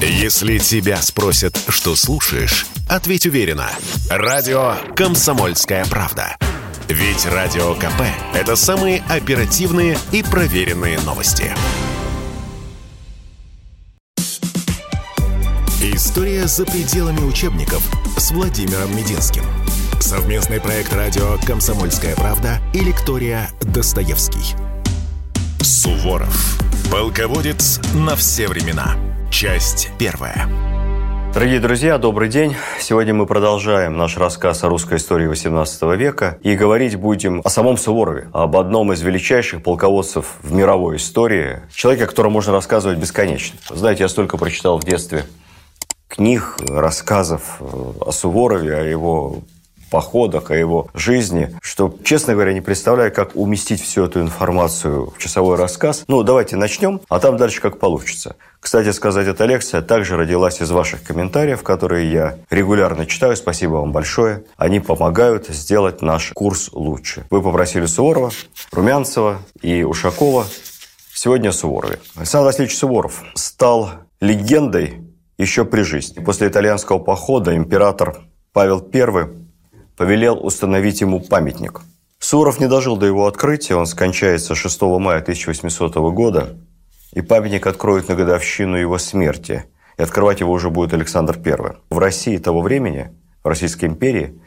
Если тебя спросят, что слушаешь, ответь уверенно. Радио «Комсомольская правда». Ведь Радио КП – это самые оперативные и проверенные новости. История за пределами учебников с Владимиром Мединским. Совместный проект радио «Комсомольская правда» и лектория «Достоевский». Суворов. Полководец на все времена. Часть первая. Дорогие друзья, добрый день. Сегодня мы продолжаем наш рассказ о русской истории XVIII века и говорить будем о самом Суворове, об одном из величайших полководцев в мировой истории, человеке, о котором можно рассказывать бесконечно. Знаете, я столько прочитал в детстве книг, рассказов о Суворове, о его походах, о его жизни, что, честно говоря, не представляю, как уместить всю эту информацию в часовой рассказ. Ну, давайте начнем, а там дальше как получится. Кстати сказать, эта лекция также родилась из ваших комментариев, которые я регулярно читаю. Спасибо вам большое. Они помогают сделать наш курс лучше. Вы попросили Суворова, Румянцева и Ушакова. Сегодня Суворове. Александр Васильевич Суворов стал легендой еще при жизни. После итальянского похода император Павел I повелел установить ему памятник. Суров не дожил до его открытия, он скончается 6 мая 1800 года, и памятник откроют на годовщину его смерти, и открывать его уже будет Александр I. В России того времени, в Российской империи,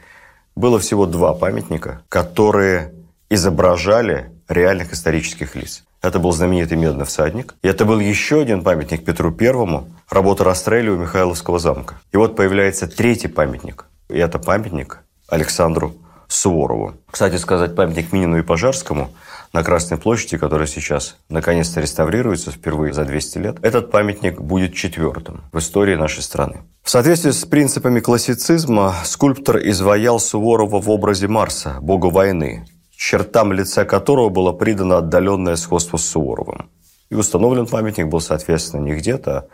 было всего два памятника, которые изображали реальных исторических лиц. Это был знаменитый медный всадник. И это был еще один памятник Петру Первому, работа Растрелли у Михайловского замка. И вот появляется третий памятник. И это памятник Александру Суворову. Кстати сказать, памятник Минину и Пожарскому на Красной площади, который сейчас наконец-то реставрируется впервые за 200 лет, этот памятник будет четвертым в истории нашей страны. В соответствии с принципами классицизма скульптор изваял Суворова в образе Марса, бога войны, чертам лица которого было придано отдаленное сходство с Суворовым. И установлен памятник был, соответственно, не где-то,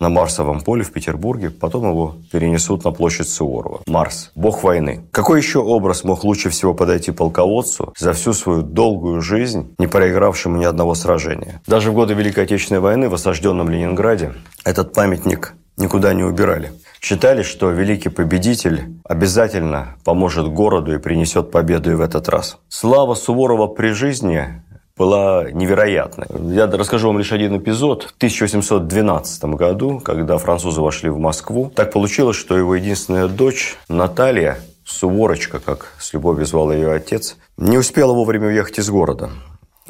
на Марсовом поле в Петербурге, потом его перенесут на площадь Суворова. Марс – бог войны. Какой еще образ мог лучше всего подойти полководцу за всю свою долгую жизнь, не проигравшему ни одного сражения? Даже в годы Великой Отечественной войны в осажденном Ленинграде этот памятник никуда не убирали. Считали, что великий победитель обязательно поможет городу и принесет победу и в этот раз. Слава Суворова при жизни была невероятной. Я расскажу вам лишь один эпизод. В 1812 году, когда французы вошли в Москву, так получилось, что его единственная дочь Наталья, Суворочка, как с любовью звал ее отец, не успела вовремя уехать из города.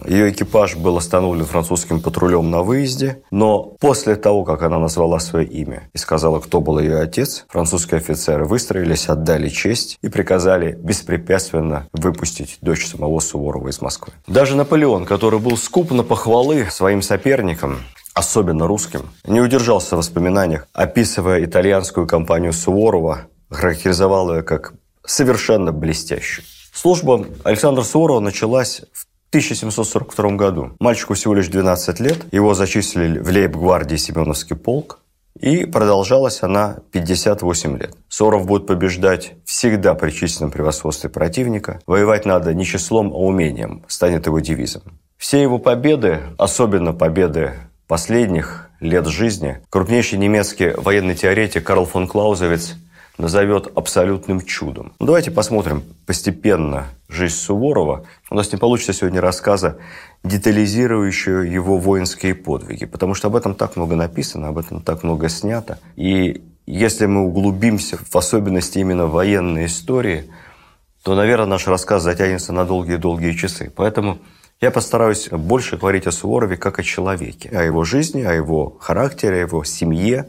Ее экипаж был остановлен французским патрулем на выезде, но после того, как она назвала свое имя и сказала, кто был ее отец, французские офицеры выстроились, отдали честь и приказали беспрепятственно выпустить дочь самого Суворова из Москвы. Даже Наполеон, который был скуп на похвалы своим соперникам, особенно русским, не удержался в воспоминаниях, описывая итальянскую кампанию Суворова, характеризовал ее как совершенно блестящую. Служба Александра Суворова началась в 1742 году. Мальчику всего лишь 12 лет. Его зачислили в лейб-гвардии Семеновский полк. И продолжалась она 58 лет. Соров будет побеждать всегда при численном превосходстве противника. Воевать надо не числом, а умением, станет его девизом. Все его победы, особенно победы последних лет жизни, крупнейший немецкий военный теоретик Карл фон Клаузовиц назовет абсолютным чудом. Ну, давайте посмотрим постепенно жизнь Суворова. У нас не получится сегодня рассказа, детализирующего его воинские подвиги, потому что об этом так много написано, об этом так много снято. И если мы углубимся в особенности именно военной истории, то, наверное, наш рассказ затянется на долгие-долгие часы. Поэтому я постараюсь больше говорить о Суворове как о человеке, о его жизни, о его характере, о его семье,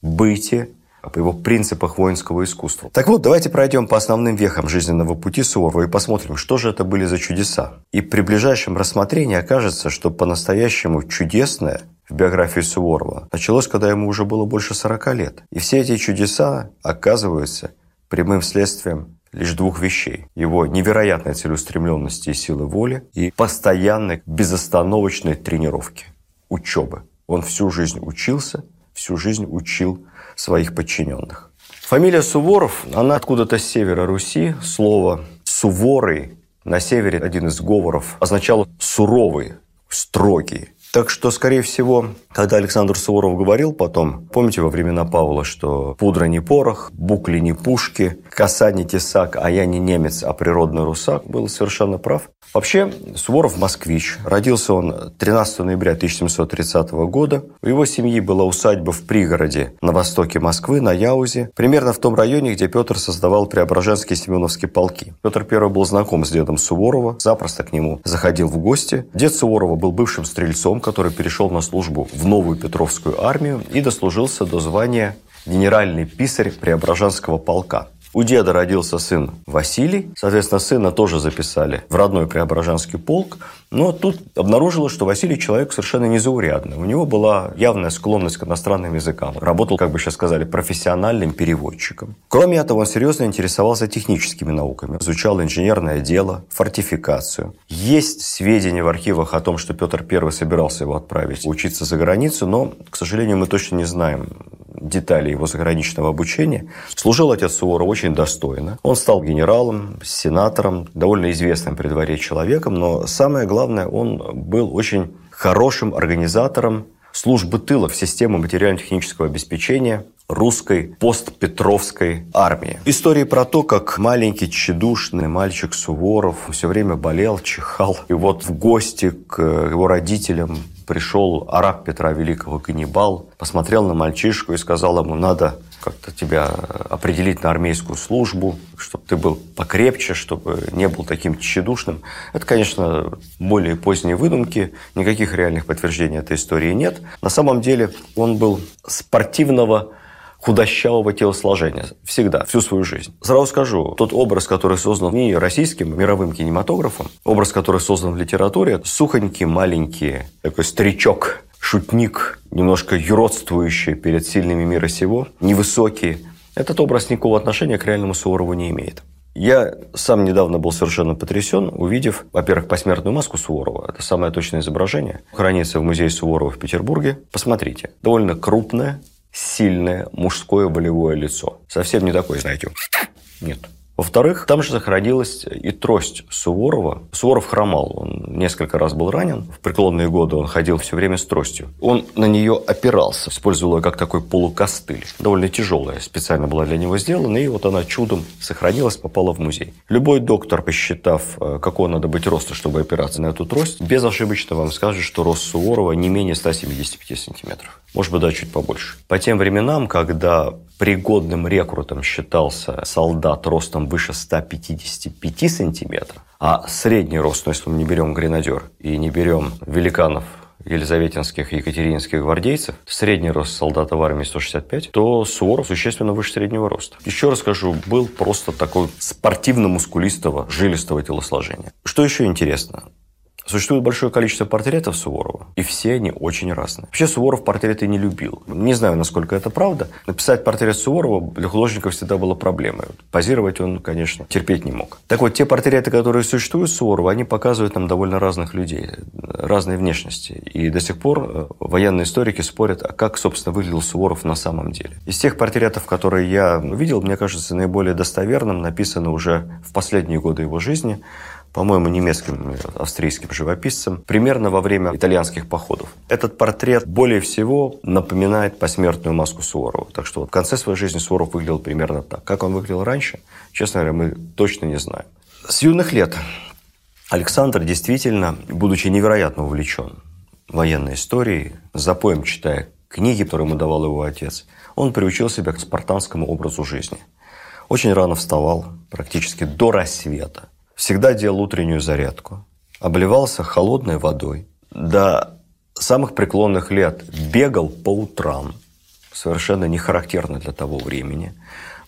быте, по его принципах воинского искусства. Так вот, давайте пройдем по основным вехам жизненного пути Суворова и посмотрим, что же это были за чудеса. И при ближайшем рассмотрении окажется, что по-настоящему чудесное в биографии Суворова началось, когда ему уже было больше 40 лет. И все эти чудеса оказываются прямым следствием лишь двух вещей. Его невероятной целеустремленности и силы воли и постоянной безостановочной тренировки, учебы. Он всю жизнь учился, всю жизнь учил своих подчиненных. Фамилия Суворов, она откуда-то с севера Руси. Слово «суворый» на севере один из говоров означало «суровый», «строгий». Так что, скорее всего, когда Александр Суворов говорил потом, помните во времена Павла, что пудра не порох, букли не пушки, коса не тесак, а я не немец, а природный русак, был совершенно прав. Вообще, Суворов москвич. Родился он 13 ноября 1730 года. У его семьи была усадьба в пригороде на востоке Москвы, на Яузе, примерно в том районе, где Петр создавал Преображенские Семеновские полки. Петр I был знаком с дедом Суворова, запросто к нему заходил в гости. Дед Суворова был бывшим стрельцом, который перешел на службу в новую Петровскую армию и дослужился до звания генеральный писарь Преображенского полка. У деда родился сын Василий, соответственно, сына тоже записали в родной Преображенский полк, но тут обнаружилось, что Василий человек совершенно незаурядный. У него была явная склонность к иностранным языкам. Работал, как бы сейчас сказали, профессиональным переводчиком. Кроме этого, он серьезно интересовался техническими науками. Изучал инженерное дело, фортификацию. Есть сведения в архивах о том, что Петр I собирался его отправить учиться за границу, но, к сожалению, мы точно не знаем, детали его заграничного обучения. Служил отец Суворов очень достойно. Он стал генералом, сенатором, довольно известным при дворе человеком, но самое главное, он был очень хорошим организатором службы тыла в систему материально-технического обеспечения русской постпетровской армии. Истории про то, как маленький тщедушный мальчик Суворов все время болел, чихал. И вот в гости к его родителям пришел араб Петра Великого, каннибал, посмотрел на мальчишку и сказал ему, надо как-то тебя определить на армейскую службу, чтобы ты был покрепче, чтобы не был таким тщедушным. Это, конечно, более поздние выдумки, никаких реальных подтверждений этой истории нет. На самом деле он был спортивного худощавого телосложения. Всегда, всю свою жизнь. Сразу скажу, тот образ, который создан не российским, мировым кинематографом, образ, который создан в литературе, сухонький, маленький, такой старичок, шутник, немножко юродствующий перед сильными мира сего, невысокий, этот образ никакого отношения к реальному Суворову не имеет. Я сам недавно был совершенно потрясен, увидев, во-первых, посмертную маску Суворова. Это самое точное изображение. Хранится в музее Суворова в Петербурге. Посмотрите. Довольно крупное, сильное мужское волевое лицо. Совсем не такое, знаете, нет. Во-вторых, там же сохранилась и трость Суворова. Суворов хромал, он несколько раз был ранен. В преклонные годы он ходил все время с тростью. Он на нее опирался, использовал ее как такой полукостыль. Довольно тяжелая, специально была для него сделана, и вот она чудом сохранилась, попала в музей. Любой доктор, посчитав, э, какого надо быть роста, чтобы опираться на эту трость, безошибочно вам скажет, что рост Суворова не менее 175 сантиметров. Может быть, даже чуть побольше. По тем временам, когда пригодным рекрутом считался солдат ростом выше 155 сантиметров, а средний рост, ну, если мы не берем гренадер и не берем великанов елизаветинских и екатерининских гвардейцев, средний рост солдата в армии 165, то Суворов существенно выше среднего роста. Еще раз скажу, был просто такой спортивно-мускулистого, жилистого телосложения. Что еще интересно? Существует большое количество портретов Суворова, и все они очень разные. Вообще Суворов портреты не любил. Не знаю, насколько это правда. Написать портрет Суворова для художников всегда было проблемой. Позировать он, конечно, терпеть не мог. Так вот, те портреты, которые существуют Суворова, они показывают нам довольно разных людей, разной внешности. И до сих пор э, военные историки спорят, а как, собственно, выглядел Суворов на самом деле. Из тех портретов, которые я видел, мне кажется, наиболее достоверным, написано уже в последние годы его жизни, по-моему, немецким, австрийским живописцем, примерно во время итальянских походов. Этот портрет более всего напоминает посмертную маску Суворова. Так что в конце своей жизни Суворов выглядел примерно так. Как он выглядел раньше, честно говоря, мы точно не знаем. С юных лет Александр действительно, будучи невероятно увлечен военной историей, запоем читая книги, которые ему давал его отец, он приучил себя к спартанскому образу жизни. Очень рано вставал, практически до рассвета всегда делал утреннюю зарядку, обливался холодной водой, до самых преклонных лет бегал по утрам, совершенно не характерно для того времени.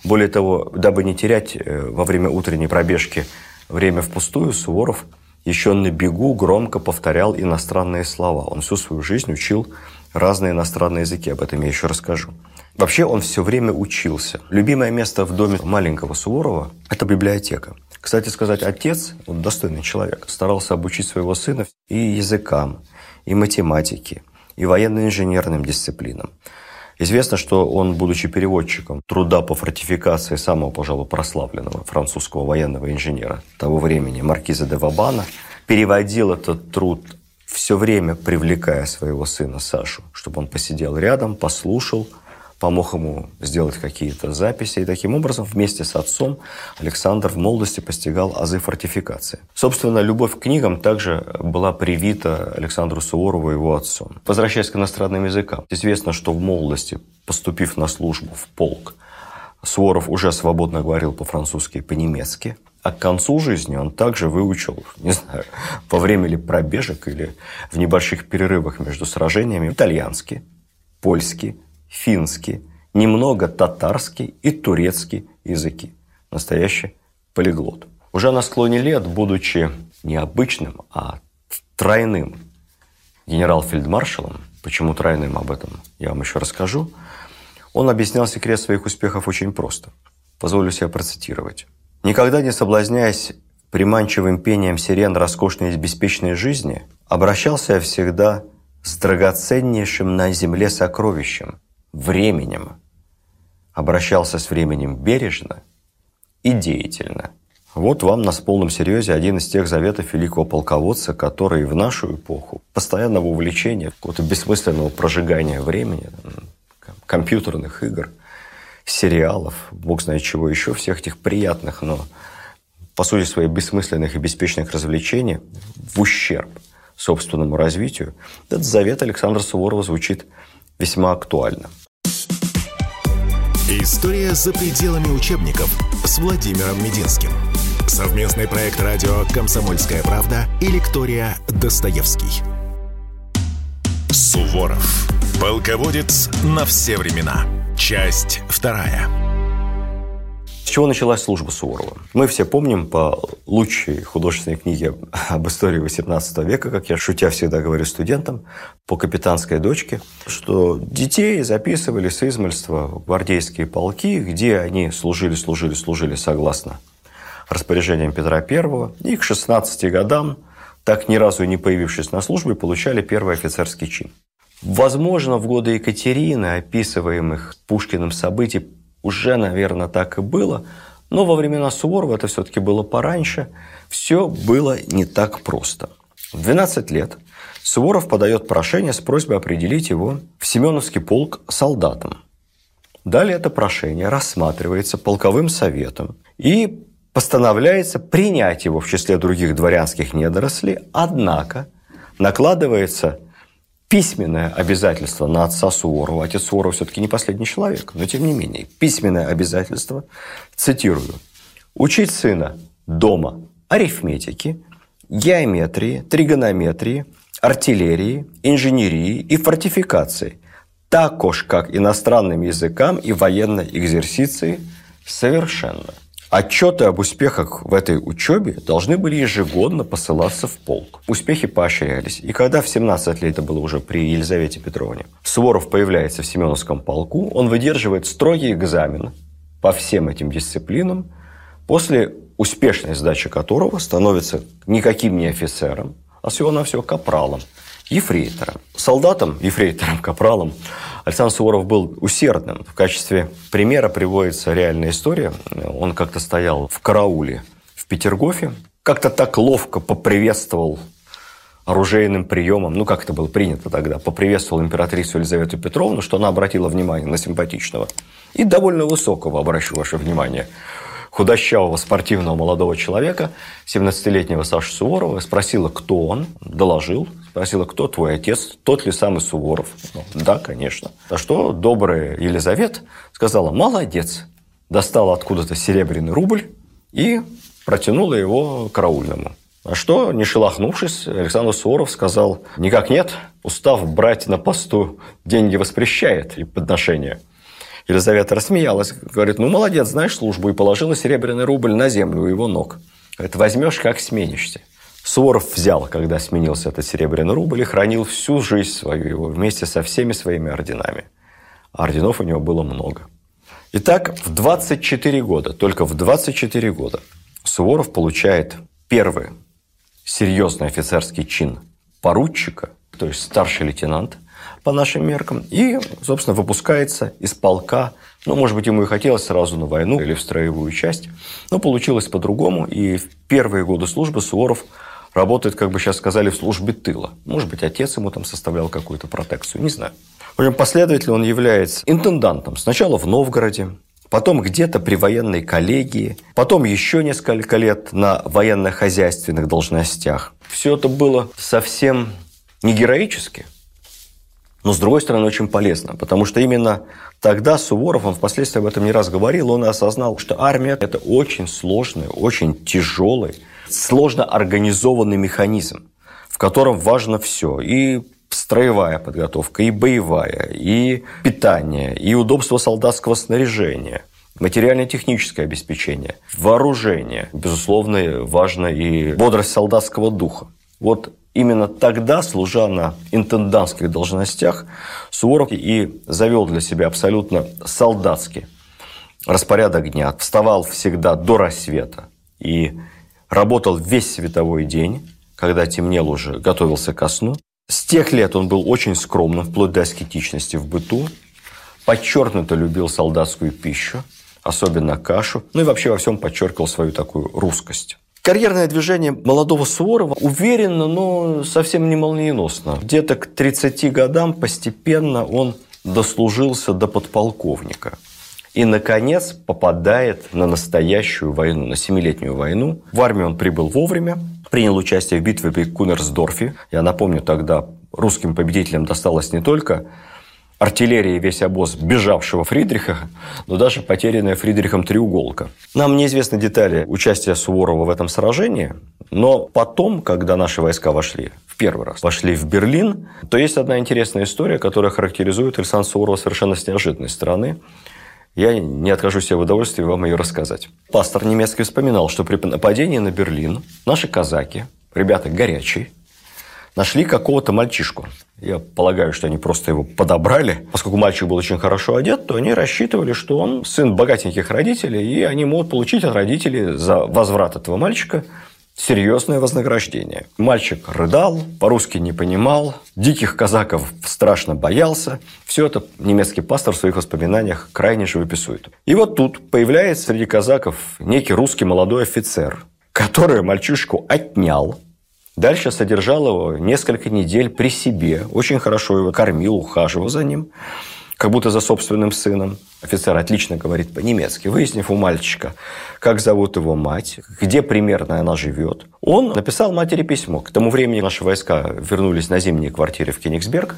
Более того, дабы не терять э, во время утренней пробежки время впустую, Суворов еще на бегу громко повторял иностранные слова. Он всю свою жизнь учил разные иностранные языки, об этом я еще расскажу. Вообще он все время учился. Любимое место в доме маленького Суворова – это библиотека. Кстати сказать, отец, он достойный человек, старался обучить своего сына и языкам, и математике, и военно-инженерным дисциплинам. Известно, что он, будучи переводчиком труда по фортификации самого, пожалуй, прославленного французского военного инженера того времени, маркиза де Вабана, переводил этот труд все время привлекая своего сына Сашу, чтобы он посидел рядом, послушал, помог ему сделать какие-то записи. И таким образом вместе с отцом Александр в молодости постигал азы фортификации. Собственно, любовь к книгам также была привита Александру Суворову и его отцом. Возвращаясь к иностранным языкам, известно, что в молодости, поступив на службу в полк, Суворов уже свободно говорил по-французски и по-немецки. А к концу жизни он также выучил, не знаю, во время ли пробежек или в небольших перерывах между сражениями, итальянский, польский, финский, немного татарский и турецкий языки. Настоящий полиглот. Уже на склоне лет, будучи не обычным, а тройным генерал-фельдмаршалом, почему тройным об этом я вам еще расскажу, он объяснял секрет своих успехов очень просто. Позволю себе процитировать. «Никогда не соблазняясь приманчивым пением сирен роскошной и беспечной жизни, обращался я всегда с драгоценнейшим на земле сокровищем, временем. Обращался с временем бережно и деятельно. Вот вам на полном серьезе один из тех заветов великого полководца, который в нашу эпоху постоянного увлечения, какого-то бессмысленного прожигания времени, компьютерных игр, сериалов, бог знает чего еще, всех этих приятных, но по сути своей бессмысленных и беспечных развлечений в ущерб собственному развитию, этот завет Александра Суворова звучит весьма актуально – История за пределами учебников с Владимиром Мединским. Совместный проект радио «Комсомольская правда» и лектория «Достоевский». Суворов. Полководец на все времена. Часть вторая чего началась служба Суворова? Мы все помним по лучшей художественной книге об истории XVIII века, как я шутя всегда говорю студентам, по «Капитанской дочке», что детей записывали с измальства в гвардейские полки, где они служили, служили, служили согласно распоряжениям Петра I, и к 16 годам, так ни разу и не появившись на службе, получали первый офицерский чин. Возможно, в годы Екатерины, описываемых Пушкиным событий, уже, наверное, так и было. Но во времена Суворова это все-таки было пораньше. Все было не так просто. В 12 лет Суворов подает прошение с просьбой определить его в Семеновский полк солдатом. Далее это прошение рассматривается полковым советом и постановляется принять его в числе других дворянских недорослей, однако накладывается письменное обязательство на отца Суворова. Отец Суворов все-таки не последний человек, но тем не менее. Письменное обязательство, цитирую, «Учить сына дома арифметики, геометрии, тригонометрии, артиллерии, инженерии и фортификации, також как иностранным языкам и военной экзерсиции совершенно». Отчеты об успехах в этой учебе должны были ежегодно посылаться в полк. Успехи поощрялись. И когда в 17 лет, это было уже при Елизавете Петровне, Суворов появляется в Семеновском полку, он выдерживает строгий экзамен по всем этим дисциплинам, после успешной сдачи которого становится никаким не офицером, а всего-навсего капралом, ефрейтором. Солдатом, ефрейтором, капралом Александр Суворов был усердным. В качестве примера приводится реальная история. Он как-то стоял в карауле в Петергофе, как-то так ловко поприветствовал оружейным приемом, ну, как это было принято тогда, поприветствовал императрицу Елизавету Петровну, что она обратила внимание на симпатичного и довольно высокого, обращу ваше внимание, худощавого спортивного молодого человека, 17-летнего Саши Суворова, спросила, кто он, доложил, Спросила, кто твой отец, тот ли самый Суворов? Ну, да, конечно. А что добрая Елизавета сказала, молодец. Достала откуда-то серебряный рубль и протянула его караульному. А что, не шелохнувшись, Александр Суворов сказал, никак нет, устав брать на посту деньги воспрещает и подношение. Елизавета рассмеялась, говорит, ну, молодец, знаешь службу, и положила серебряный рубль на землю у его ног. Говорит, возьмешь, как сменишься. Суворов взял, когда сменился этот серебряный рубль, и хранил всю жизнь свою его вместе со всеми своими орденами. орденов у него было много. Итак, в 24 года, только в 24 года Суворов получает первый серьезный офицерский чин поручика, то есть старший лейтенант по нашим меркам, и, собственно, выпускается из полка. Ну, может быть, ему и хотелось сразу на войну или в строевую часть, но получилось по-другому, и в первые годы службы Суворов работает, как бы сейчас сказали, в службе тыла. Может быть, отец ему там составлял какую-то протекцию, не знаю. В общем, последовательно он является интендантом. Сначала в Новгороде, потом где-то при военной коллегии, потом еще несколько лет на военно-хозяйственных должностях. Все это было совсем не героически, но, с другой стороны, очень полезно, потому что именно тогда Суворов, он впоследствии об этом не раз говорил, он осознал, что армия – это очень сложный, очень тяжелый, сложно организованный механизм, в котором важно все. И строевая подготовка, и боевая, и питание, и удобство солдатского снаряжения, материально-техническое обеспечение, вооружение. Безусловно, важно и бодрость солдатского духа. Вот именно тогда, служа на интендантских должностях, Суворов и завел для себя абсолютно солдатский распорядок дня. Вставал всегда до рассвета и работал весь световой день, когда темнел уже, готовился ко сну. С тех лет он был очень скромным, вплоть до аскетичности в быту. Подчеркнуто любил солдатскую пищу, особенно кашу. Ну и вообще во всем подчеркивал свою такую русскость. Карьерное движение молодого Суворова уверенно, но совсем не молниеносно. Где-то к 30 годам постепенно он дослужился до подполковника. И, наконец, попадает на настоящую войну, на семилетнюю войну. В армию он прибыл вовремя, принял участие в битве при Кунерсдорфе. Я напомню, тогда русским победителям досталось не только артиллерии весь обоз бежавшего Фридриха, но даже потерянная Фридрихом треуголка. Нам неизвестны детали участия Суворова в этом сражении, но потом, когда наши войска вошли в первый раз, вошли в Берлин, то есть одна интересная история, которая характеризует Александра Суворова совершенно с неожиданной стороны. Я не откажу себе в удовольствии вам ее рассказать. Пастор немецкий вспоминал, что при нападении на Берлин наши казаки, ребята горячие, нашли какого-то мальчишку. Я полагаю, что они просто его подобрали. Поскольку мальчик был очень хорошо одет, то они рассчитывали, что он сын богатеньких родителей, и они могут получить от родителей за возврат этого мальчика серьезное вознаграждение. Мальчик рыдал, по-русски не понимал, диких казаков страшно боялся. Все это немецкий пастор в своих воспоминаниях крайне живописует. И вот тут появляется среди казаков некий русский молодой офицер, который мальчишку отнял, Дальше содержал его несколько недель при себе. Очень хорошо его кормил, ухаживал за ним, как будто за собственным сыном. Офицер отлично говорит по-немецки. Выяснив у мальчика, как зовут его мать, где примерно она живет, он написал матери письмо. К тому времени наши войска вернулись на зимние квартиры в Кенигсберг.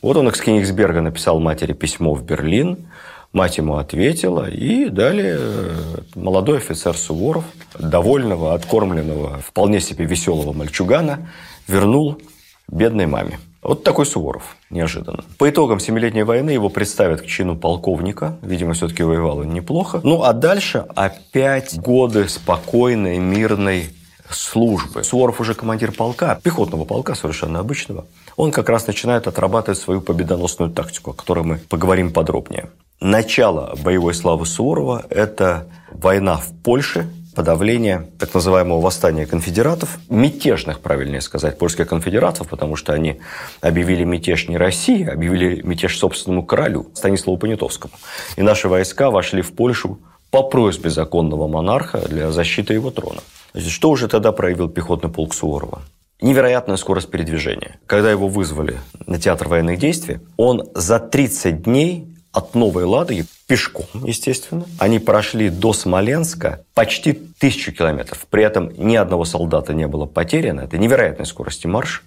Вот он из Кенигсберга написал матери письмо в Берлин – Мать ему ответила, и далее э, молодой офицер Суворов, довольного, откормленного, вполне себе веселого мальчугана, вернул бедной маме. Вот такой Суворов, неожиданно. По итогам Семилетней войны его представят к чину полковника. Видимо, все-таки воевал он неплохо. Ну, а дальше опять годы спокойной, мирной службы. Суворов уже командир полка, пехотного полка совершенно обычного. Он как раз начинает отрабатывать свою победоносную тактику, о которой мы поговорим подробнее. Начало боевой славы Суворова – это война в Польше, подавление так называемого восстания конфедератов, мятежных, правильнее сказать, польских конфедератов, потому что они объявили мятеж не России, а объявили мятеж собственному королю Станиславу Понятовскому. И наши войска вошли в Польшу по просьбе законного монарха для защиты его трона. Значит, что уже тогда проявил пехотный полк Суворова? Невероятная скорость передвижения. Когда его вызвали на театр военных действий, он за 30 дней от Новой Ладоги пешком, естественно. Они прошли до Смоленска почти тысячу километров. При этом ни одного солдата не было потеряно. Это невероятной скорости марш.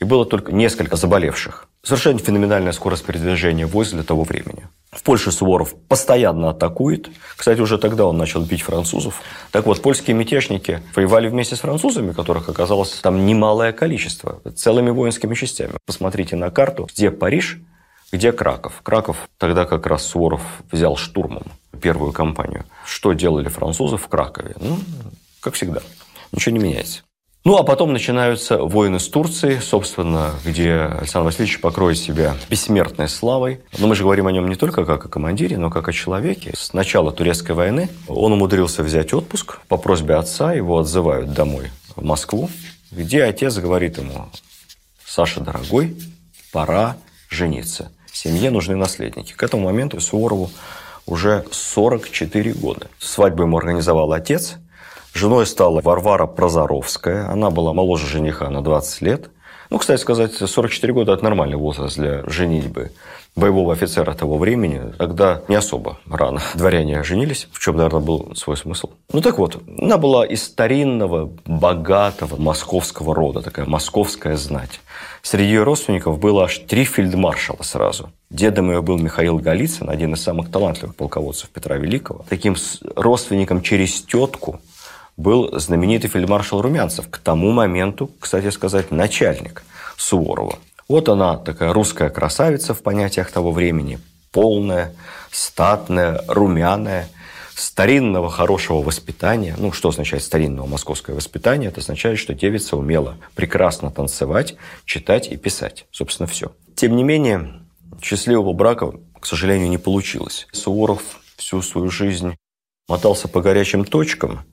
И было только несколько заболевших. Совершенно феноменальная скорость передвижения войск для того времени. В Польше Суворов постоянно атакует. Кстати, уже тогда он начал бить французов. Так вот, польские мятежники воевали вместе с французами, которых оказалось там немалое количество, целыми воинскими частями. Посмотрите на карту, где Париж, где Краков? Краков тогда как раз Суворов взял штурмом первую кампанию. Что делали французы в Кракове? Ну, как всегда, ничего не меняется. Ну, а потом начинаются войны с Турцией, собственно, где Александр Васильевич покроет себя бессмертной славой. Но мы же говорим о нем не только как о командире, но как о человеке. С начала турецкой войны он умудрился взять отпуск. По просьбе отца его отзывают домой в Москву, где отец говорит ему, Саша, дорогой, пора жениться семье нужны наследники. К этому моменту Суворову уже 44 года. Свадьбу ему организовал отец. Женой стала Варвара Прозоровская. Она была моложе жениха на 20 лет. Ну, кстати сказать, 44 года – это нормальный возраст для женитьбы боевого офицера того времени. Тогда не особо рано дворяне женились, в чем, наверное, был свой смысл. Ну, так вот, она была из старинного, богатого московского рода, такая московская знать. Среди ее родственников было аж три фельдмаршала сразу. Дедом ее был Михаил Голицын, один из самых талантливых полководцев Петра Великого. Таким родственником через тетку – был знаменитый фельдмаршал Румянцев, к тому моменту, кстати сказать, начальник Суворова. Вот она, такая русская красавица в понятиях того времени, полная, статная, румяная, старинного хорошего воспитания. Ну, что означает старинного московское воспитание? Это означает, что девица умела прекрасно танцевать, читать и писать. Собственно, все. Тем не менее, счастливого брака, к сожалению, не получилось. Суворов всю свою жизнь мотался по горячим точкам –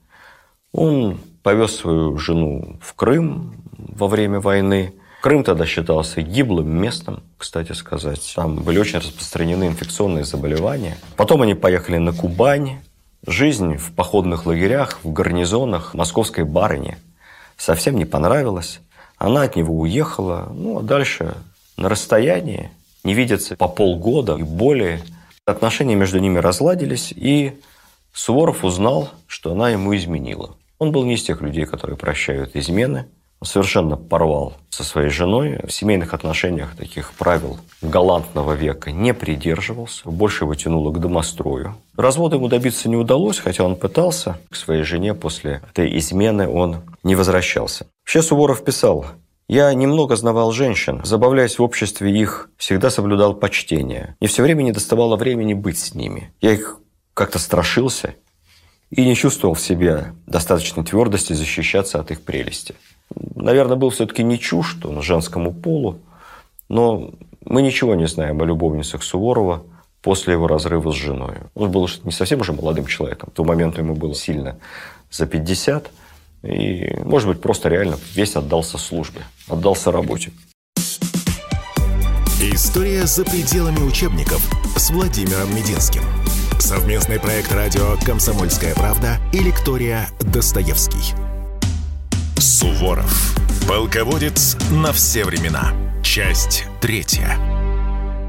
он повез свою жену в Крым во время войны. Крым тогда считался гиблым местом, кстати сказать. Там были очень распространены инфекционные заболевания. Потом они поехали на Кубань. Жизнь в походных лагерях, в гарнизонах московской барыни совсем не понравилась. Она от него уехала. Ну, а дальше на расстоянии, не видятся по полгода и более. Отношения между ними разладились, и Суворов узнал, что она ему изменила. Он был не из тех людей, которые прощают измены. Совершенно порвал со своей женой. В семейных отношениях таких правил галантного века не придерживался. Больше его тянуло к домострою. Развода ему добиться не удалось, хотя он пытался. К своей жене после этой измены он не возвращался. Вообще Суворов писал, я немного знавал женщин, забавляясь в обществе их, всегда соблюдал почтение. И все время не доставало времени быть с ними. Я их как-то страшился и не чувствовал в себе достаточной твердости защищаться от их прелести. Наверное, был все-таки не чужд он женскому полу, но мы ничего не знаем о любовницах Суворова после его разрыва с женой. Он был не совсем уже молодым человеком. В тот момент ему было сильно за 50. И, может быть, просто реально весь отдался службе, отдался работе. История за пределами учебников с Владимиром Мединским. Совместный проект радио «Комсомольская правда» и лектория «Достоевский». Суворов. Полководец на все времена. Часть третья.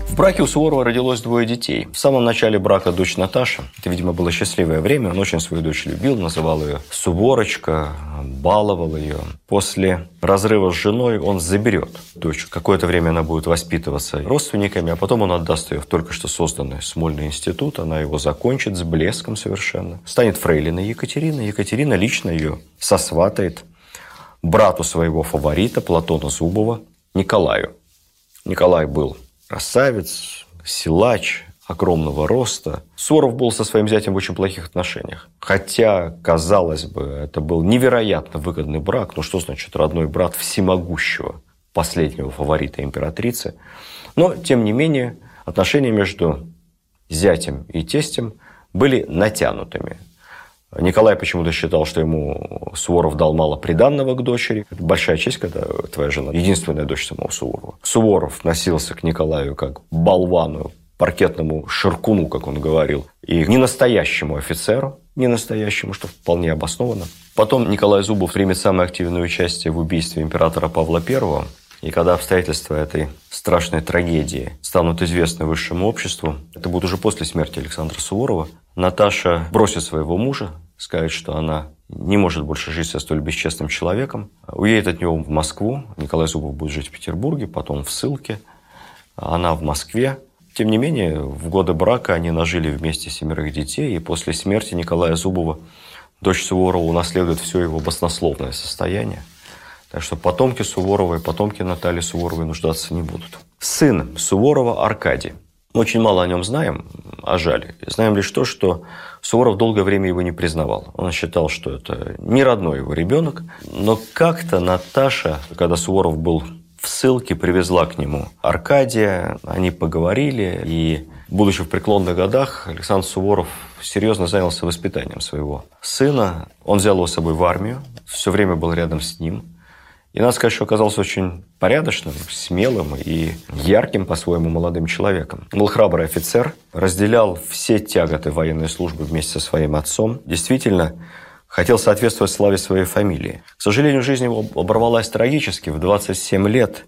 В браке у Суворова родилось двое детей. В самом начале брака дочь Наташа. Это, видимо, было счастливое время. Он очень свою дочь любил, называл ее Суворочка, баловал ее. После разрыва с женой он заберет дочь. Какое-то время она будет воспитываться родственниками, а потом он отдаст ее в только что созданный Смольный институт. Она его закончит с блеском совершенно. Станет фрейлиной Екатерины. Екатерина лично ее сосватает брату своего фаворита Платона Зубова Николаю. Николай был красавец, силач, огромного роста. Суворов был со своим зятем в очень плохих отношениях. Хотя, казалось бы, это был невероятно выгодный брак. Ну, что значит родной брат всемогущего, последнего фаворита императрицы? Но, тем не менее, отношения между зятем и тестем были натянутыми. Николай почему-то считал, что ему Суворов дал мало приданного к дочери. Это большая честь, когда твоя жена единственная дочь самого Суворова. Суворов носился к Николаю как болвану, паркетному ширкуну, как он говорил, и не настоящему офицеру, не настоящему, что вполне обоснованно. Потом Николай Зубов примет самое активное участие в убийстве императора Павла I. И когда обстоятельства этой страшной трагедии станут известны высшему обществу, это будет уже после смерти Александра Суворова, Наташа бросит своего мужа, скажет, что она не может больше жить со столь бесчестным человеком, уедет от него в Москву. Николай Зубов будет жить в Петербурге, потом в ссылке. Она в Москве. Тем не менее, в годы брака они нажили вместе семерых детей, и после смерти Николая Зубова дочь Суворова унаследует все его баснословное состояние. Так что потомки Суворова и потомки Натальи Суворовой нуждаться не будут. Сын Суворова Аркадий. Мы очень мало о нем знаем, а жаль. Знаем лишь то, что Суворов долгое время его не признавал. Он считал, что это не родной его ребенок. Но как-то Наташа, когда Суворов был в ссылке, привезла к нему Аркадия. Они поговорили, и, будучи в преклонных годах, Александр Суворов серьезно занялся воспитанием своего сына. Он взял его с собой в армию, все время был рядом с ним – и надо сказать, что оказался очень порядочным, смелым и ярким по-своему молодым человеком. Был храбрый офицер, разделял все тяготы военной службы вместе со своим отцом. Действительно, хотел соответствовать славе своей фамилии. К сожалению, жизнь его оборвалась трагически. В 27 лет,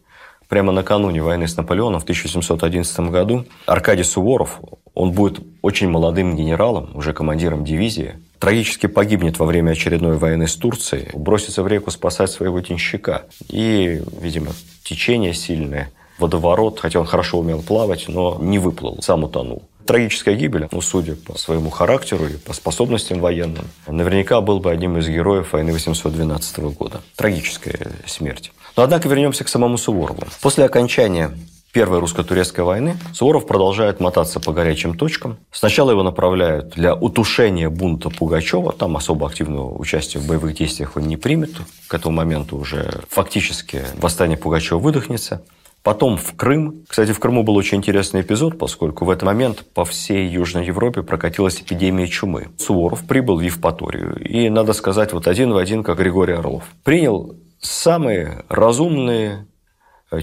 прямо накануне войны с Наполеоном в 1711 году, Аркадий Суворов, он будет очень молодым генералом, уже командиром дивизии, трагически погибнет во время очередной войны с Турцией, бросится в реку спасать своего денщика. И, видимо, течение сильное, водоворот, хотя он хорошо умел плавать, но не выплыл, сам утонул. Трагическая гибель, ну, судя по своему характеру и по способностям военным, наверняка был бы одним из героев войны 812 года. Трагическая смерть. Но, однако, вернемся к самому Суворову. После окончания Первой русско-турецкой войны Суворов продолжает мотаться по горячим точкам. Сначала его направляют для утушения бунта Пугачева. Там особо активного участия в боевых действиях он не примет. К этому моменту уже фактически восстание Пугачева выдохнется. Потом в Крым. Кстати, в Крыму был очень интересный эпизод, поскольку в этот момент по всей Южной Европе прокатилась эпидемия чумы. Суворов прибыл в Евпаторию. И, надо сказать, вот один в один, как Григорий Орлов. Принял самые разумные,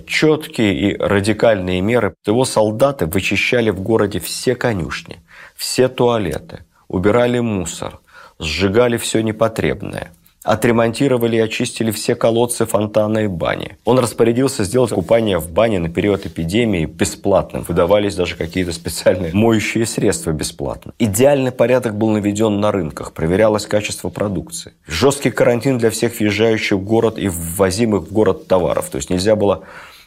четкие и радикальные меры. Его солдаты вычищали в городе все конюшни, все туалеты, убирали мусор, сжигали все непотребное – отремонтировали и очистили все колодцы, фонтаны и бани. Он распорядился сделать купание в бане на период эпидемии бесплатным. Выдавались даже какие-то специальные моющие средства бесплатно. Идеальный порядок был наведен на рынках, проверялось качество продукции. Жесткий карантин для всех въезжающих в город и ввозимых в город товаров. То есть нельзя было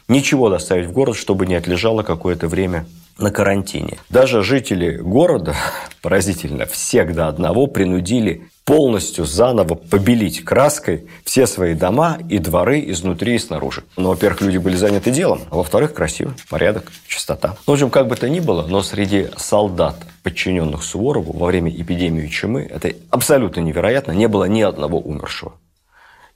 ничего доставить в город, чтобы не отлежало какое-то время на карантине. Даже жители города, поразительно, всех до одного принудили полностью заново побелить краской все свои дома и дворы изнутри и снаружи. Ну, во-первых, люди были заняты делом, а во-вторых, красиво, порядок, чистота. Ну, в общем, как бы то ни было, но среди солдат, подчиненных Суворову во время эпидемии чумы, это абсолютно невероятно, не было ни одного умершего.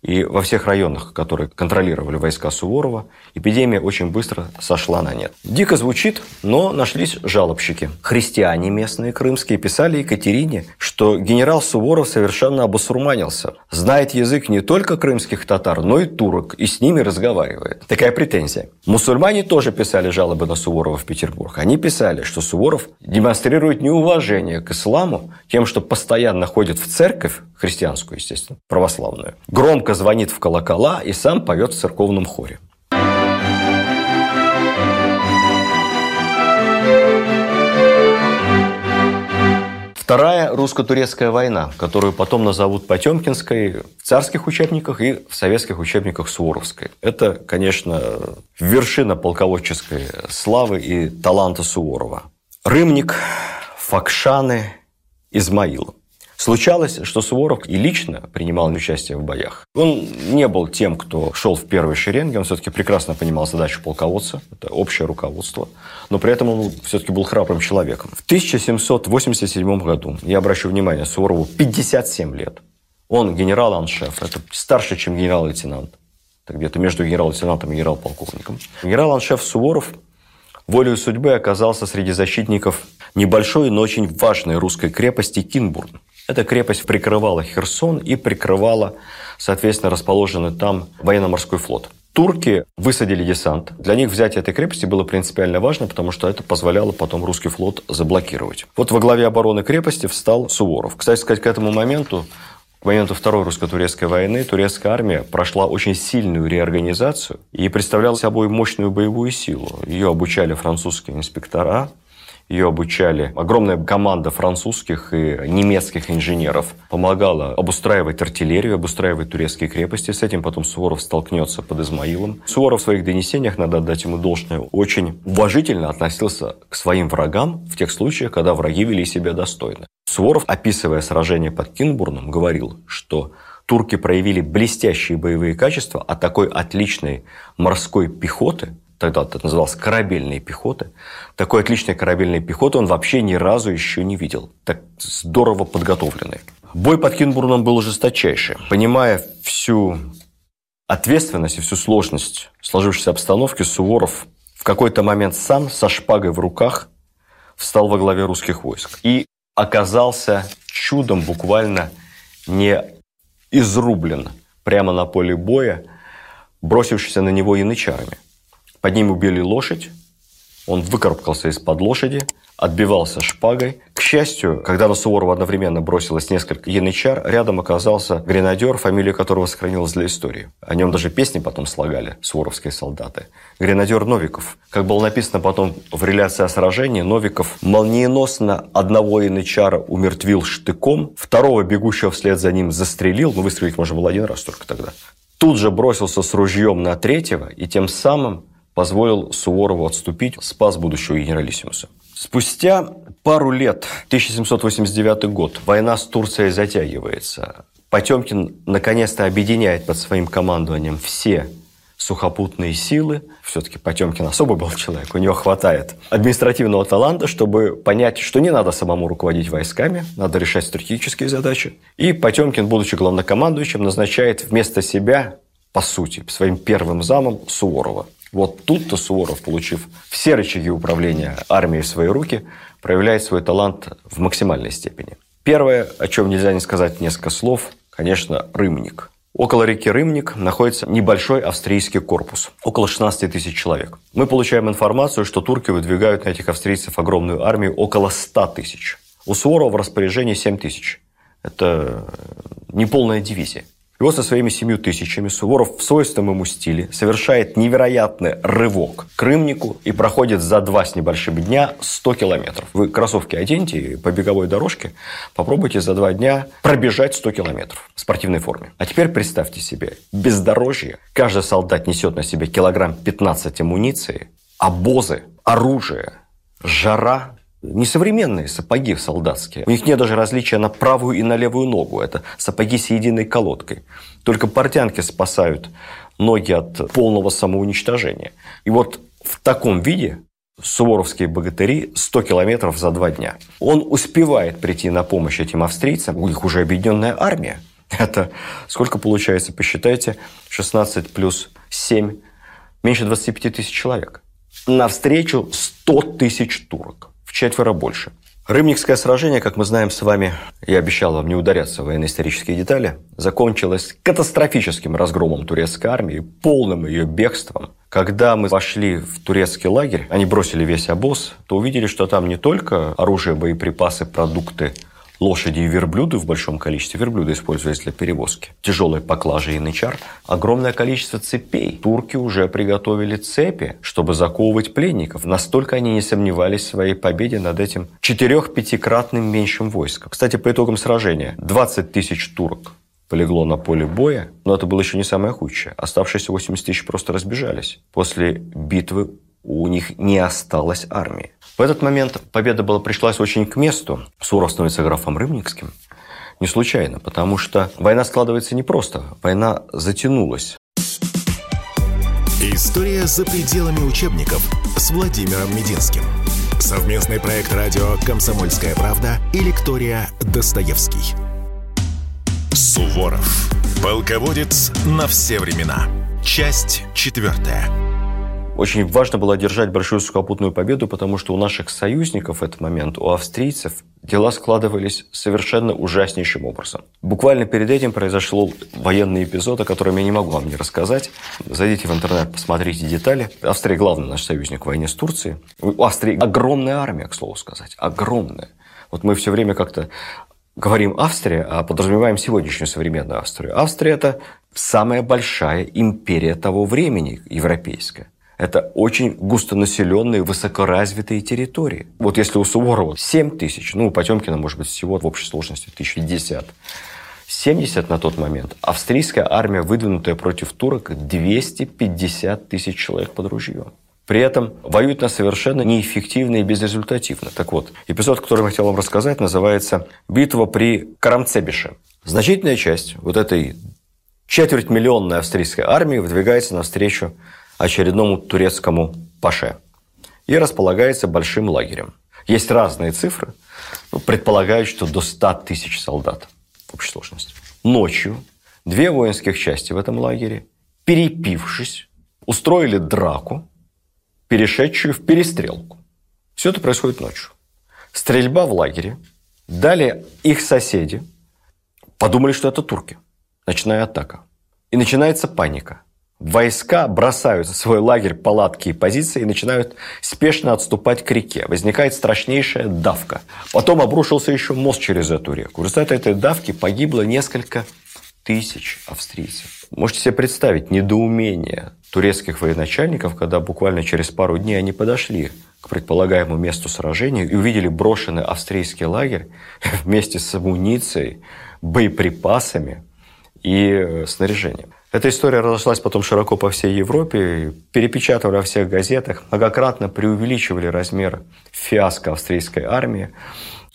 И во всех районах, которые контролировали войска Суворова, эпидемия очень быстро сошла на нет. Дико звучит, но нашлись жалобщики. Христиане местные, крымские, писали Екатерине, что генерал Суворов совершенно обосурманился. Знает язык не только крымских татар, но и турок, и с ними разговаривает. Такая претензия. Мусульмане тоже писали жалобы на Суворова в Петербург. Они писали, что Суворов демонстрирует неуважение к исламу тем, что постоянно ходит в церковь, христианскую, естественно, православную, громко звонит в колокола и сам поет в церковном хоре. Вторая русско-турецкая война, которую потом назовут Потемкинской в царских учебниках и в советских учебниках Суворовской. Это, конечно, вершина полководческой славы и таланта Суворова. Рымник, Факшаны, Измаил. Случалось, что Суворов и лично принимал участие в боях. Он не был тем, кто шел в первой шеренге, он все-таки прекрасно понимал задачу полководца, это общее руководство, но при этом он все-таки был храбрым человеком. В 1787 году, я обращу внимание, Суворову 57 лет. Он генерал-аншеф, это старше, чем генерал-лейтенант. Где-то между генерал-лейтенантом и генерал-полковником. Генерал-аншеф Суворов волею судьбы оказался среди защитников небольшой, но очень важной русской крепости Кинбурн. Эта крепость прикрывала Херсон и прикрывала, соответственно, расположенный там военно-морской флот. Турки высадили десант. Для них взятие этой крепости было принципиально важно, потому что это позволяло потом русский флот заблокировать. Вот во главе обороны крепости встал Суворов. Кстати сказать, к этому моменту к моменту Второй русско-турецкой войны турецкая армия прошла очень сильную реорганизацию и представляла собой мощную боевую силу. Ее обучали французские инспектора, ее обучали огромная команда французских и немецких инженеров. Помогала обустраивать артиллерию, обустраивать турецкие крепости. С этим потом Суворов столкнется под Измаилом. Суворов в своих донесениях, надо отдать ему должное, очень уважительно относился к своим врагам в тех случаях, когда враги вели себя достойно. Суворов, описывая сражение под Кинбурном, говорил, что турки проявили блестящие боевые качества, а такой отличной морской пехоты – тогда это называлось корабельной пехоты. Такой отличной корабельной пехоты он вообще ни разу еще не видел. Так здорово подготовленный. Бой под Кинбурном был жесточайший. Понимая всю ответственность и всю сложность сложившейся обстановки, Суворов в какой-то момент сам со шпагой в руках встал во главе русских войск. И оказался чудом буквально не изрублен прямо на поле боя, бросившийся на него янычарами. Под ним убили лошадь, он выкарабкался из-под лошади, отбивался шпагой, К счастью, когда на Суворова одновременно бросилось несколько янычар, рядом оказался гренадер, фамилия которого сохранилась для истории. О нем даже песни потом слагали суворовские солдаты. Гренадер Новиков. Как было написано потом в реляции о сражении, Новиков молниеносно одного янычара умертвил штыком, второго бегущего вслед за ним застрелил, но выстрелить можно было один раз только тогда. Тут же бросился с ружьем на третьего и тем самым позволил Суворову отступить, спас будущего генералиссимуса. Спустя пару лет, 1789 год, война с Турцией затягивается. Потемкин наконец-то объединяет под своим командованием все сухопутные силы. Все-таки Потемкин особый был человек, у него хватает административного таланта, чтобы понять, что не надо самому руководить войсками, надо решать стратегические задачи. И Потемкин, будучи главнокомандующим, назначает вместо себя, по сути, своим первым замом Суворова. Вот тут-то Суворов, получив все рычаги управления армией в свои руки, проявляет свой талант в максимальной степени. Первое, о чем нельзя не сказать несколько слов, конечно, Рымник. Около реки Рымник находится небольшой австрийский корпус, около 16 тысяч человек. Мы получаем информацию, что турки выдвигают на этих австрийцев огромную армию около 100 тысяч. У Суворова в распоряжении 7 тысяч. Это неполная дивизия. И вот со своими семью тысячами Суворов в свойственном ему стиле совершает невероятный рывок к Рымнику и проходит за два с небольшим дня 100 километров. Вы кроссовки оденьте и по беговой дорожке попробуйте за два дня пробежать 100 километров в спортивной форме. А теперь представьте себе, бездорожье, каждый солдат несет на себе килограмм 15 амуниции, обозы, оружие, жара, несовременные сапоги солдатские. У них нет даже различия на правую и на левую ногу. Это сапоги с единой колодкой. Только портянки спасают ноги от полного самоуничтожения. И вот в таком виде суворовские богатыри 100 километров за два дня. Он успевает прийти на помощь этим австрийцам. У них уже объединенная армия. Это сколько получается, посчитайте, 16 плюс 7, меньше 25 тысяч человек. Навстречу 100 тысяч турок четверо больше. Рымникское сражение, как мы знаем с вами, я обещал вам не ударяться в военно-исторические детали, закончилось катастрофическим разгромом турецкой армии, полным ее бегством. Когда мы вошли в турецкий лагерь, они бросили весь обоз, то увидели, что там не только оружие, боеприпасы, продукты, лошади и верблюды в большом количестве. Верблюды использовались для перевозки. Тяжелые поклажи и нычар. Огромное количество цепей. Турки уже приготовили цепи, чтобы заковывать пленников. Настолько они не сомневались в своей победе над этим четырех-пятикратным меньшим войском. Кстати, по итогам сражения 20 тысяч турок полегло на поле боя, но это было еще не самое худшее. Оставшиеся 80 тысяч просто разбежались. После битвы у них не осталось армии. В этот момент победа была, пришлась очень к месту. Суров становится графом Рымникским. Не случайно, потому что война складывается непросто. Война затянулась. История за пределами учебников с Владимиром Мединским. Совместный проект радио «Комсомольская правда» и лектория «Достоевский». Суворов. Полководец на все времена. Часть четвертая. Очень важно было одержать большую сухопутную победу, потому что у наших союзников в этот момент, у австрийцев, дела складывались совершенно ужаснейшим образом. Буквально перед этим произошел военный эпизод, о котором я не могу вам не рассказать. Зайдите в интернет, посмотрите детали. Австрия главный наш союзник в войне с Турцией. У Австрии огромная армия, к слову сказать. Огромная. Вот мы все время как-то говорим Австрия, а подразумеваем сегодняшнюю современную Австрию. Австрия – это самая большая империя того времени, европейская. Это очень густонаселенные, высокоразвитые территории. Вот если у Суворова 7 тысяч, ну, у Потемкина, может быть, всего в общей сложности 1050, 70 на тот момент. Австрийская армия, выдвинутая против турок, 250 тысяч человек под ружьем. При этом воюют на совершенно неэффективно и безрезультативно. Так вот, эпизод, который я хотел вам рассказать, называется «Битва при Карамцебише». Значительная часть вот этой четвертьмиллионной австрийской армии выдвигается навстречу очередному турецкому паше и располагается большим лагерем. Есть разные цифры, но предполагают, что до 100 тысяч солдат в общей сложности. Ночью две воинских части в этом лагере, перепившись, устроили драку, перешедшую в перестрелку. Все это происходит ночью. Стрельба в лагере. Далее их соседи подумали, что это турки. Ночная атака. И начинается паника. Войска бросают свой лагерь, палатки и позиции и начинают спешно отступать к реке. Возникает страшнейшая давка. Потом обрушился еще мост через эту реку. В результате этой давки погибло несколько тысяч австрийцев. Можете себе представить недоумение турецких военачальников, когда буквально через пару дней они подошли к предполагаемому месту сражения и увидели брошенный австрийский лагерь вместе с амуницией, боеприпасами и э, снаряжением. Эта история разошлась потом широко по всей Европе, перепечатывали во всех газетах, многократно преувеличивали размер фиаско австрийской армии.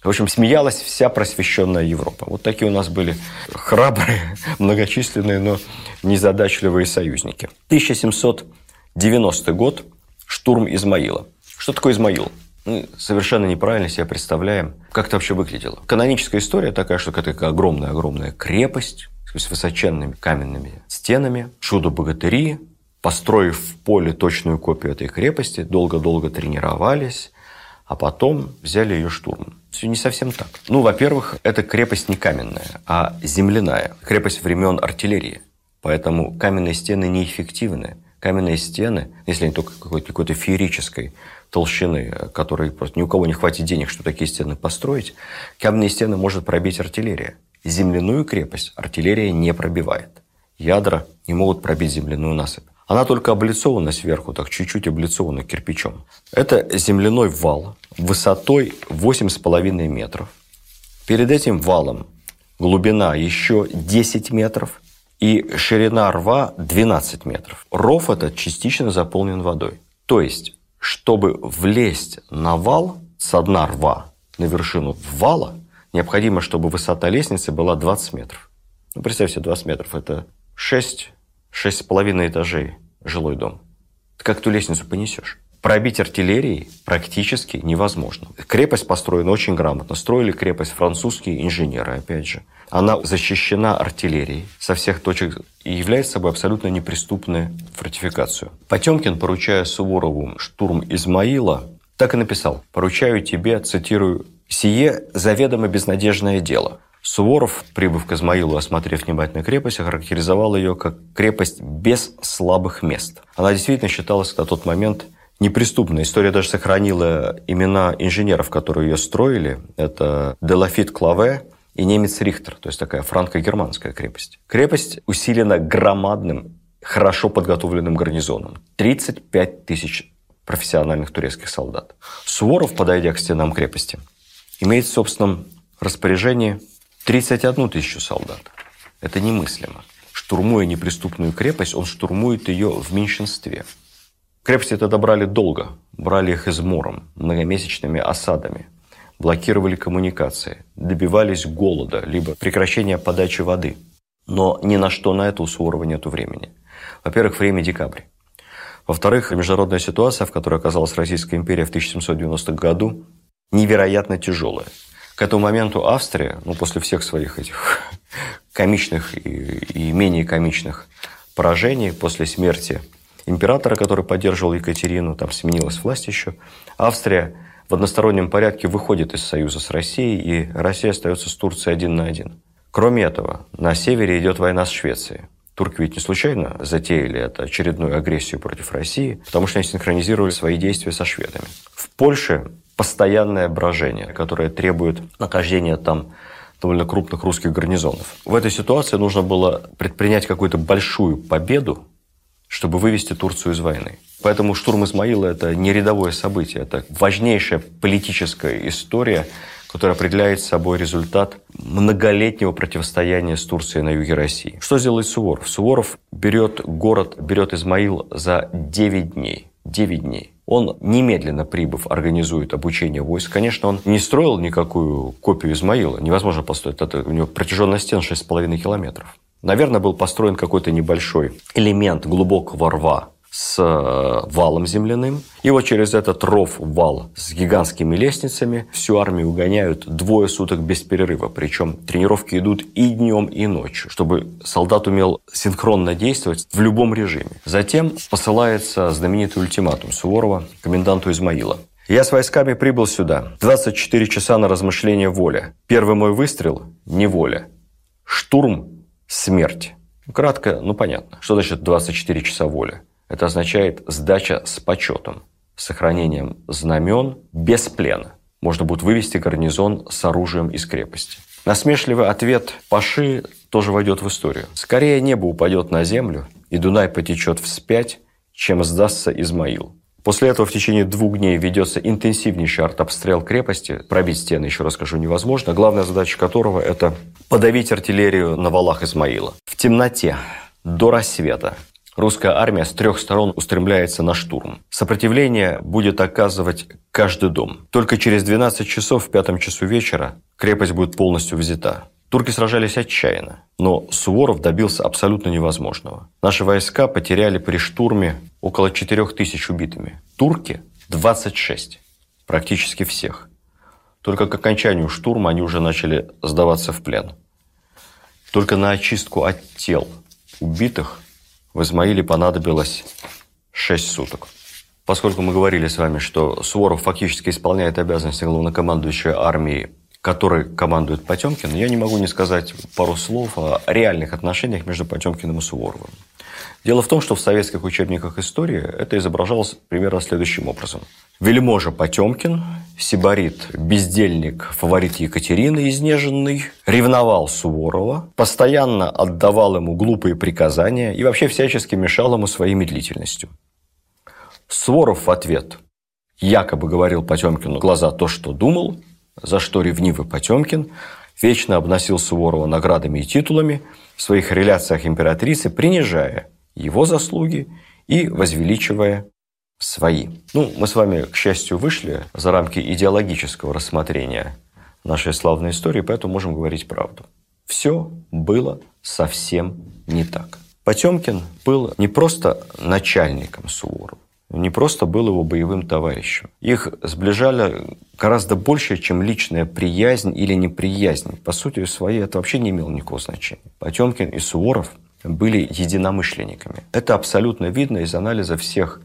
В общем, смеялась вся просвещенная Европа. Вот такие у нас были храбрые, многочисленные, но незадачливые союзники. 1790 год. Штурм Измаила. Что такое Измаил? Мы совершенно неправильно себе представляем, как это вообще выглядело. Каноническая история такая, что это огромная-огромная крепость с высоченными каменными стенами, чудо-богатыри, построив в поле точную копию этой крепости, долго-долго тренировались, а потом взяли ее штурмом. Все не совсем так. Ну, во-первых, эта крепость не каменная, а земляная. Крепость времен артиллерии. Поэтому каменные стены неэффективны. Каменные стены, если они только какой-то, какой-то феерической толщины, которой просто ни у кого не хватит денег, чтобы такие стены построить, каменные стены может пробить артиллерия. Земляную крепость артиллерия не пробивает. Ядра не могут пробить земляную насыпь. Она только облицована сверху, так чуть-чуть облицована кирпичом. Это земляной вал высотой 8,5 метров. Перед этим валом глубина еще 10 метров и ширина рва 12 метров. Ров этот частично заполнен водой. То есть, чтобы влезть на вал с дна рва на вершину вала, необходимо, чтобы высота лестницы была 20 метров. Ну, представьте, 20 метров – это 6 6,5 этажей жилой дом. Ты как эту лестницу понесешь? Пробить артиллерией практически невозможно. Крепость построена очень грамотно. Строили крепость французские инженеры, опять же. Она защищена артиллерией со всех точек и является собой абсолютно неприступную фортификацию. Потемкин, поручая Суворову штурм Измаила, так и написал. «Поручаю тебе, цитирую, «сие заведомо безнадежное дело». Суворов, прибыв к Измаилу, осмотрев внимательно крепость, охарактеризовал ее как крепость без слабых мест. Она действительно считалась на тот момент неприступной. История даже сохранила имена инженеров, которые ее строили. Это Делафит Клаве и немец Рихтер, то есть такая франко-германская крепость. Крепость усилена громадным, хорошо подготовленным гарнизоном. 35 тысяч профессиональных турецких солдат. Суворов, подойдя к стенам крепости, имеет в собственном распоряжении 31 тысячу солдат. Это немыслимо. Штурмуя неприступную крепость, он штурмует ее в меньшинстве. Крепости это добрали долго. Брали их измором, многомесячными осадами. Блокировали коммуникации, добивались голода, либо прекращения подачи воды. Но ни на что на это у Суворова нет времени. Во-первых, время декабрь. Во-вторых, международная ситуация, в которой оказалась Российская империя в 1790 году, невероятно тяжелая. К этому моменту Австрия, ну, после всех своих этих комичных и, и менее комичных поражений, после смерти императора, который поддерживал Екатерину, там сменилась власть еще, Австрия в одностороннем порядке выходит из союза с Россией, и Россия остается с Турцией один на один. Кроме этого, на севере идет война с Швецией. Турки ведь не случайно затеяли это очередную агрессию против России, потому что они синхронизировали свои действия со шведами. В Польше постоянное брожение, которое требует нахождения там довольно крупных русских гарнизонов. В этой ситуации нужно было предпринять какую-то большую победу, чтобы вывести Турцию из войны. Поэтому штурм Измаила – это не рядовое событие, это важнейшая политическая история, которая определяет собой результат многолетнего противостояния с Турцией на юге России. Что сделает Суворов? Суворов берет город, берет Измаил за 9 дней. 9 дней. Он немедленно прибыв организует обучение войск. Конечно, он не строил никакую копию Измаила. Невозможно построить. Это, у него протяженность стен 6,5 километров. Наверное, был построен какой-то небольшой элемент глубокого рва с э, валом земляным. И вот через этот ров вал с гигантскими лестницами всю армию угоняют двое суток без перерыва. Причем тренировки идут и днем, и ночью, чтобы солдат умел синхронно действовать в любом режиме. Затем посылается знаменитый ультиматум Суворова коменданту Измаила. Я с войсками прибыл сюда. 24 часа на размышление воля. Первый мой выстрел – неволя. Штурм – смерть. Кратко, ну понятно. Что значит 24 часа воли? Это означает сдача с почетом, сохранением знамен без плена. Можно будет вывести гарнизон с оружием из крепости. Насмешливый ответ Паши тоже войдет в историю. Скорее небо упадет на землю, и Дунай потечет вспять, чем сдастся Измаил. После этого в течение двух дней ведется интенсивнейший артобстрел крепости. Пробить стены, еще раз скажу, невозможно. Главная задача которого – это подавить артиллерию на валах Измаила. В темноте, до рассвета, русская армия с трех сторон устремляется на штурм. Сопротивление будет оказывать каждый дом. Только через 12 часов в пятом часу вечера крепость будет полностью взята. Турки сражались отчаянно, но Суворов добился абсолютно невозможного. Наши войска потеряли при штурме около 4 тысяч убитыми. Турки – 26, практически всех. Только к окончанию штурма они уже начали сдаваться в плен. Только на очистку от тел убитых в Измаиле понадобилось 6 суток. Поскольку мы говорили с вами, что Суворов фактически исполняет обязанности главнокомандующего армии который командует Потемкин, я не могу не сказать пару слов о реальных отношениях между Потемкиным и Суворовым. Дело в том, что в советских учебниках истории это изображалось примерно следующим образом. Вельможа Потемкин, сибарит, бездельник, фаворит Екатерины изнеженный, ревновал Суворова, постоянно отдавал ему глупые приказания и вообще всячески мешал ему своей медлительностью. Суворов в ответ якобы говорил Потемкину глаза то, что думал, за что ревнивый Потемкин вечно обносил Суворова наградами и титулами в своих реляциях императрицы, принижая его заслуги и возвеличивая свои. Ну, мы с вами, к счастью, вышли за рамки идеологического рассмотрения нашей славной истории, поэтому можем говорить правду. Все было совсем не так. Потемкин был не просто начальником Суворова, не просто был его боевым товарищем. Их сближали гораздо больше, чем личная приязнь или неприязнь. По сути своей это вообще не имело никакого значения. Потемкин и Суворов были единомышленниками. Это абсолютно видно из анализа всех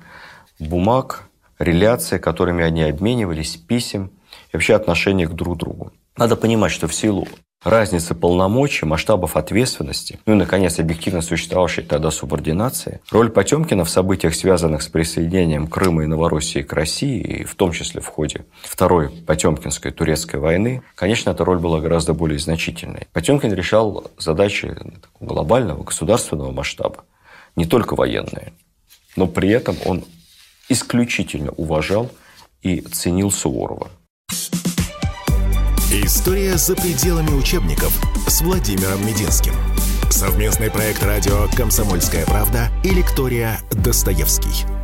бумаг, реляций, которыми они обменивались, писем и вообще отношения к друг другу. Надо понимать, что в силу разницы полномочий, масштабов ответственности, ну и, наконец, объективно существовавшей тогда субординации, роль Потемкина в событиях, связанных с присоединением Крыма и Новороссии к России, и в том числе в ходе Второй Потемкинской турецкой войны, конечно, эта роль была гораздо более значительной. Потемкин решал задачи глобального государственного масштаба, не только военные, но при этом он исключительно уважал и ценил Суворова. История за пределами учебников с Владимиром Мединским. Совместный проект радио «Комсомольская правда» и лектория «Достоевский».